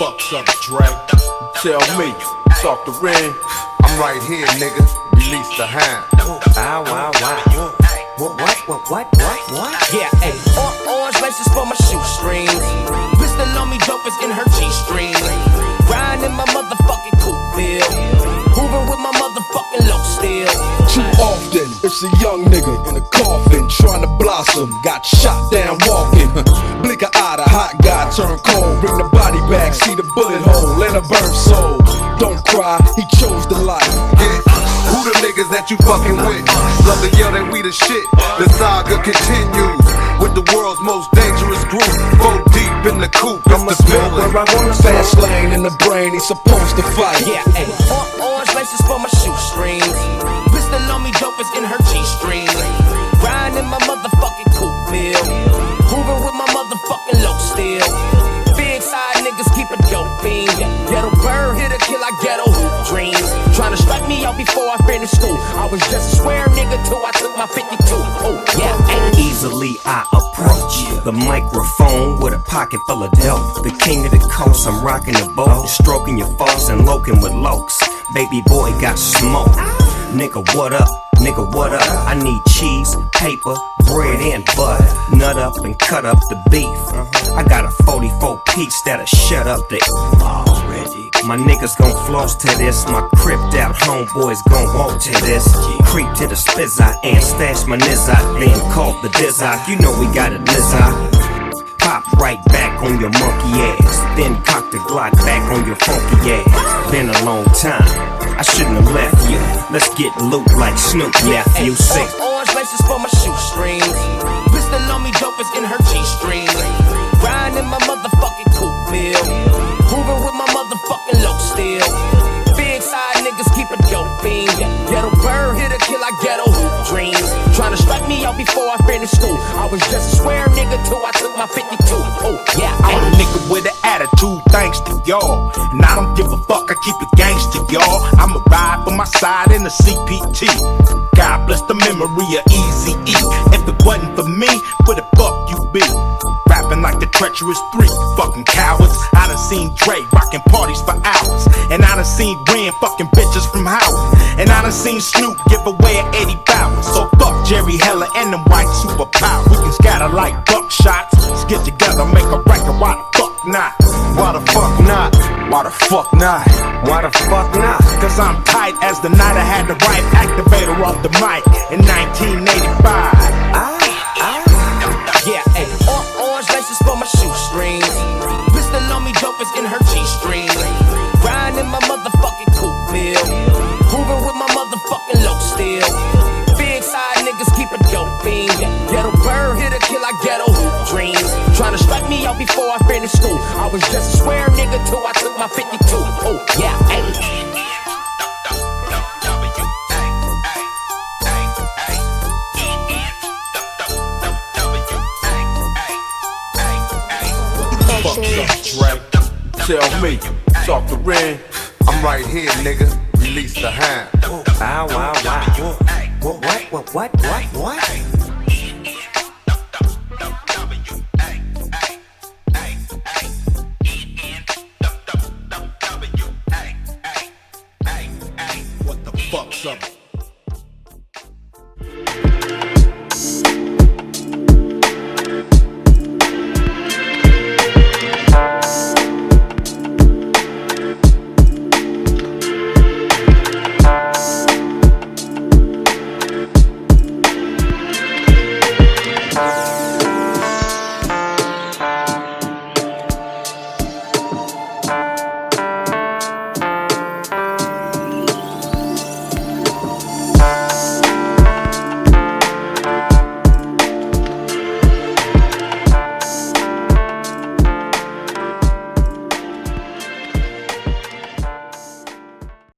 fuck's up, Dre? Tell me, it's off the ring. I'm right here, nigga. Release the hand. Wow, wow, wow. What, what, what, what, what, what? Yeah, ayy. Or, orange laces for my shoestrings. Pistol on me, dope is in her G-string. Riding in my motherfucking coupe bill. Moving with my motherfucking low still. Too often, it's a young nigga in a coffin trying to blossom. Got shot down walking. turn cold. Bring the body back, see the bullet hole, let her burn soul. Don't cry, he chose the life. Yeah. Who the niggas that you fucking with? Love to yell that we the shit. The saga continues with the world's most dangerous group. Go deep in the coop. It's I'ma the spell where. I wanna fast lane in the brain, he's supposed to fight. Yeah, ayy. Doping. Ghetto bird hit a kill, I ghetto dreams. Trying to strike me out before I finished school. I was just a square nigga till I took my 52. Oh, yeah, ayy. Easily I approach the microphone with a pocket full of dope. The king of the coast, I'm rocking the boat, stroking your foes and loking with lokes. Baby boy got smoke. Nigga, what up? Nigga, what up? I need cheese, paper, bread, and butter. Nut up and cut up the beef. I got a 44 that'll shut up the already. My niggas gon' floss to this. My cripped out homeboys gon' walk to this. Creep to the spizz and stash my nizz. Then call the dizz. You know we got a nizz. Pop right back on your monkey ass. Then cock the Glock back on your funky ass. Been a long time. I shouldn't have left you. Let's get loot like Snoop nephew. Sick. Or, orange laces for my shoestrings. Pistol on me, dope is in her G-string. Riding in my motherfucking. Moving with my motherfucking low still. Big side niggas keep a doping. Ghetto bird hit a kill, I ghetto dreams. Trying to strike me out before I finish school. I was just a swear nigga till I took my 52. Oh, yeah, I'm a nigga with an attitude, thanks to y'all. And I don't give a fuck, I keep it gangster, y'all. I'ma ride for my side in the CPT. God bless the memory of Easy E. If it wasn't for me, where the fuck you be? Rapping like the treacherous three, fucking cowards. I done seen Dre rocking parties for hours. And I done seen Ren fucking bitches from Howard. And I done seen Snoop give away at Eddie Bauer. So fuck Jerry Heller and them white superpowers. We can scatter like buckshots. Let's get together, make a record. Why the fuck not? Why the fuck not? Why the fuck not? Why the fuck not? Cause I'm tight as the night I had the right activator off the mic in 1985. Doping. Ghetto bird hit a kill, I ghetto hoop dreams. Trying to strike me out before I finished school. I was just a square nigga till I took my 52. Oh, yeah, ayy. Fuck's up, Dre? Tell me, it's off the ring. I'm right here, nigga. Release the hand. Wow, wow, wow. What, what, what, what, what, what? Up?